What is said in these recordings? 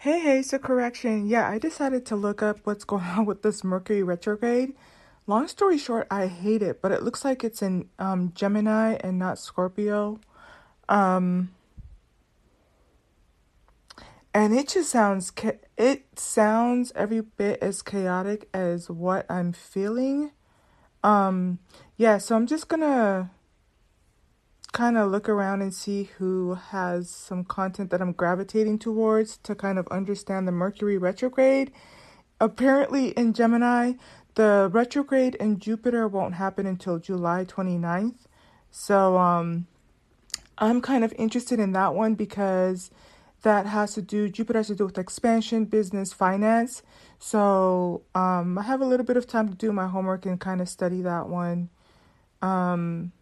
Hey, hey, so correction. Yeah, I decided to look up what's going on with this Mercury retrograde. Long story short, I hate it, but it looks like it's in um, Gemini and not Scorpio. Um, and it just sounds it sounds every bit as chaotic as what I'm feeling. Um, yeah, so I'm just gonna kind of look around and see who has some content that I'm gravitating towards to kind of understand the Mercury retrograde. Apparently, in Gemini, the retrograde in Jupiter won't happen until July 29th. So, um, I'm kind of interested in that one because that has to do, Jupiter has to do with expansion, business, finance. So, um, I have a little bit of time to do my homework and kind of study that one. Um,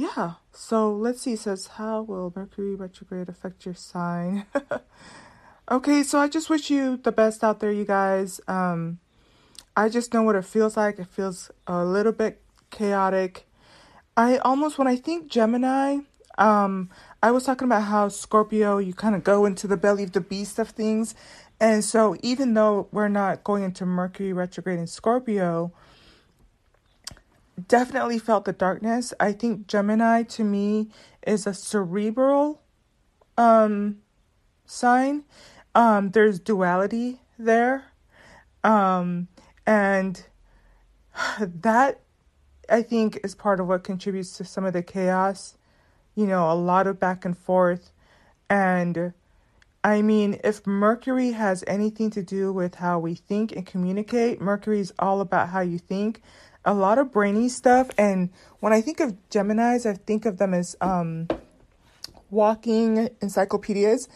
yeah, so let's see. It says, How will Mercury retrograde affect your sign? okay, so I just wish you the best out there, you guys. Um, I just know what it feels like. It feels a little bit chaotic. I almost, when I think Gemini, um, I was talking about how Scorpio, you kind of go into the belly of the beast of things. And so, even though we're not going into Mercury retrograde in Scorpio, definitely felt the darkness. I think Gemini to me is a cerebral um sign. Um there's duality there. Um and that I think is part of what contributes to some of the chaos. You know, a lot of back and forth and I mean, if Mercury has anything to do with how we think and communicate, Mercury is all about how you think a lot of brainy stuff. And when I think of Geminis, I think of them as um, walking encyclopedias.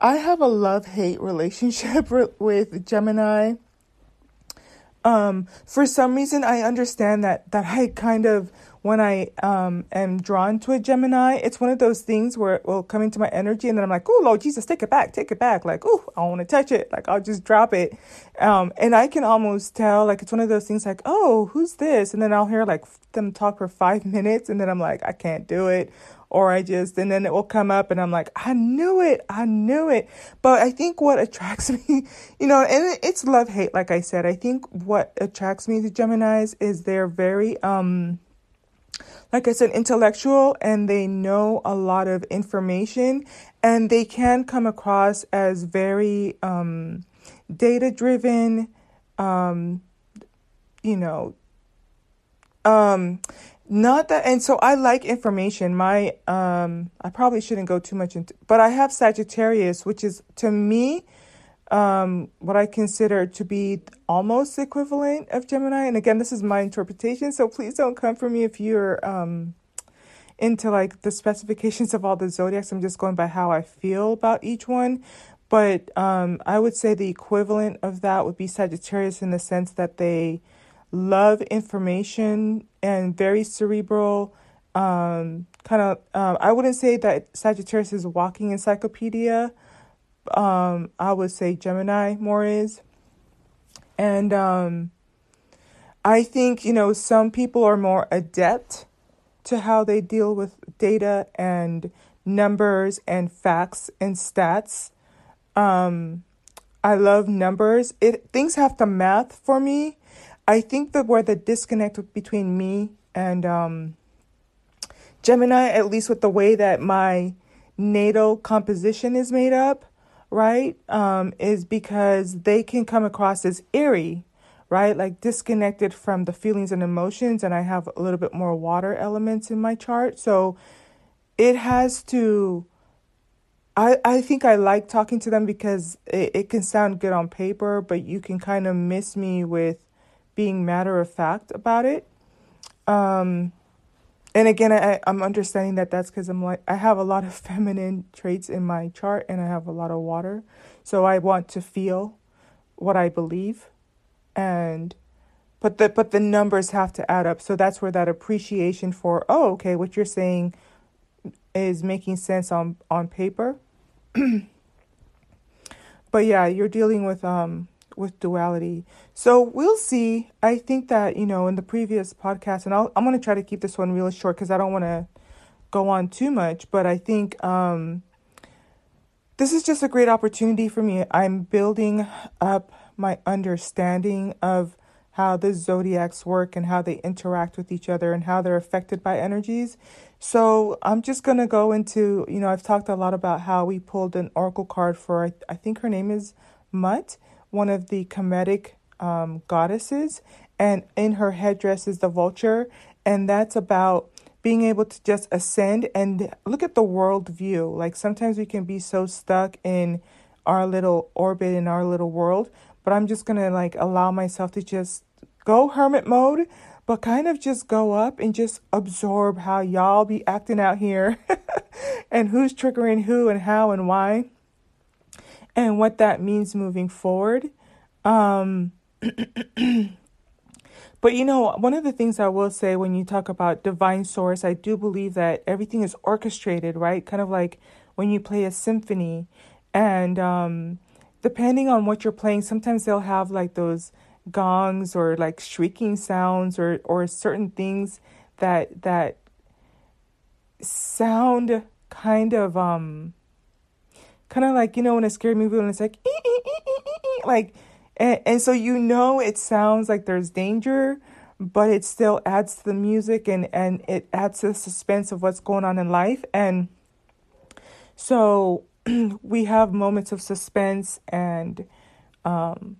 I have a love hate relationship with Gemini. Um, for some reason, I understand that that I kind of when I um, am drawn to a Gemini, it's one of those things where it will come into my energy, and then I'm like, "Oh Lord Jesus, take it back, take it back!" Like, "Oh, I don't want to touch it," like I'll just drop it, um, and I can almost tell, like it's one of those things, like, "Oh, who's this?" And then I'll hear like them talk for five minutes, and then I'm like, "I can't do it," or I just, and then it will come up, and I'm like, "I knew it, I knew it." But I think what attracts me, you know, and it's love hate, like I said. I think what attracts me to Gemini's is they're very um like I said, intellectual and they know a lot of information and they can come across as very um, data driven, um, you know, um, not that, and so I like information. My, um, I probably shouldn't go too much into, but I have Sagittarius, which is to me, um, what I consider to be almost equivalent of Gemini. And again, this is my interpretation, so please don't come for me if you're um, into like the specifications of all the zodiacs. I'm just going by how I feel about each one. But um, I would say the equivalent of that would be Sagittarius in the sense that they love information and very cerebral. Um, kind of, um, I wouldn't say that Sagittarius is walking encyclopedia um, I would say Gemini more is. And um, I think, you know, some people are more adept to how they deal with data and numbers and facts and stats. Um, I love numbers. It things have to math for me. I think that where the disconnect between me and um, Gemini, at least with the way that my natal composition is made up, right, um, is because they can come across as eerie, right? Like disconnected from the feelings and emotions. And I have a little bit more water elements in my chart. So it has to. I, I think I like talking to them because it, it can sound good on paper, but you can kind of miss me with being matter of fact about it. Um, and again, I, I'm understanding that that's because I'm like, I have a lot of feminine traits in my chart and I have a lot of water. So I want to feel what I believe. And, but the, but the numbers have to add up. So that's where that appreciation for, oh, okay, what you're saying is making sense on, on paper. but yeah, you're dealing with, um, with duality. So we'll see. I think that, you know, in the previous podcast, and I'll, I'm going to try to keep this one really short because I don't want to go on too much, but I think um, this is just a great opportunity for me. I'm building up my understanding of how the zodiacs work and how they interact with each other and how they're affected by energies. So I'm just going to go into, you know, I've talked a lot about how we pulled an oracle card for, I, I think her name is Mut, one of the Kemetic um, goddesses. And in her headdress is the vulture. And that's about being able to just ascend and look at the world view. Like sometimes we can be so stuck in our little orbit in our little world, but I'm just to like allow myself to just go hermit mode, but kind of just go up and just absorb how y'all be acting out here and who's triggering who and how and why and what that means moving forward. Um But you know, one of the things I will say when you talk about divine source, I do believe that everything is orchestrated, right? Kind of like when you play a symphony, and um, depending on what you're playing, sometimes they'll have like those gongs or like shrieking sounds or or certain things that that sound kind of um kind of like you know in a scary movie when it's like like and, and so you know it sounds like there's danger, but it still adds to the music and, and it adds to the suspense of what's going on in life. And so we have moments of suspense and um,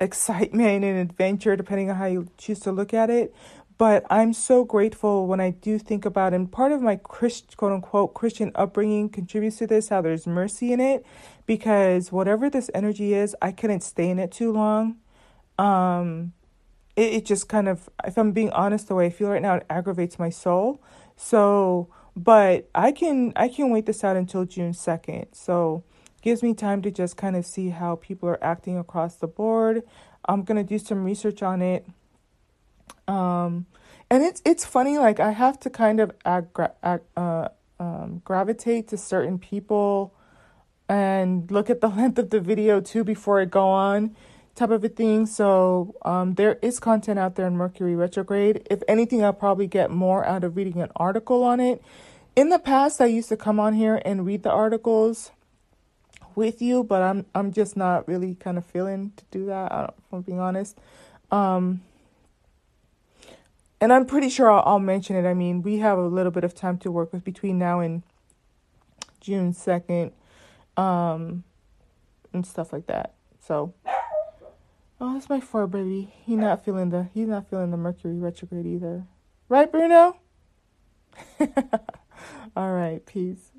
excitement and adventure, depending on how you choose to look at it. But I'm so grateful when I do think about, and part of my Christ, quote unquote Christian upbringing contributes to this, how there's mercy in it, because whatever this energy is, I couldn't stay in it too long. Um, it, it just kind of, if I'm being honest, the way I feel right now, it aggravates my soul. So, but I can I can wait this out until June second. So gives me time to just kind of see how people are acting across the board. I'm gonna do some research on it um, and it's it's funny. Like I have to kind of ag- ag- uh, um, gravitate to certain people and look at the length of the video too before I go on type of a thing. So um, there is content out there in Mercury retrograde. If anything, I'll probably get more out of reading an article on it. In the past, I used to come on here and read the articles with you, but I'm I'm just not really kind of feeling to do that. If I'm being honest. Um, and I'm pretty sure I'll, I'll, mention it. I mean, we have a little bit of time to work with between now and June 2nd, um, and stuff like that. So, oh, that's my fur baby. He's not feeling the he's not feeling the Mercury retrograde either, right, Bruno? All right, peace.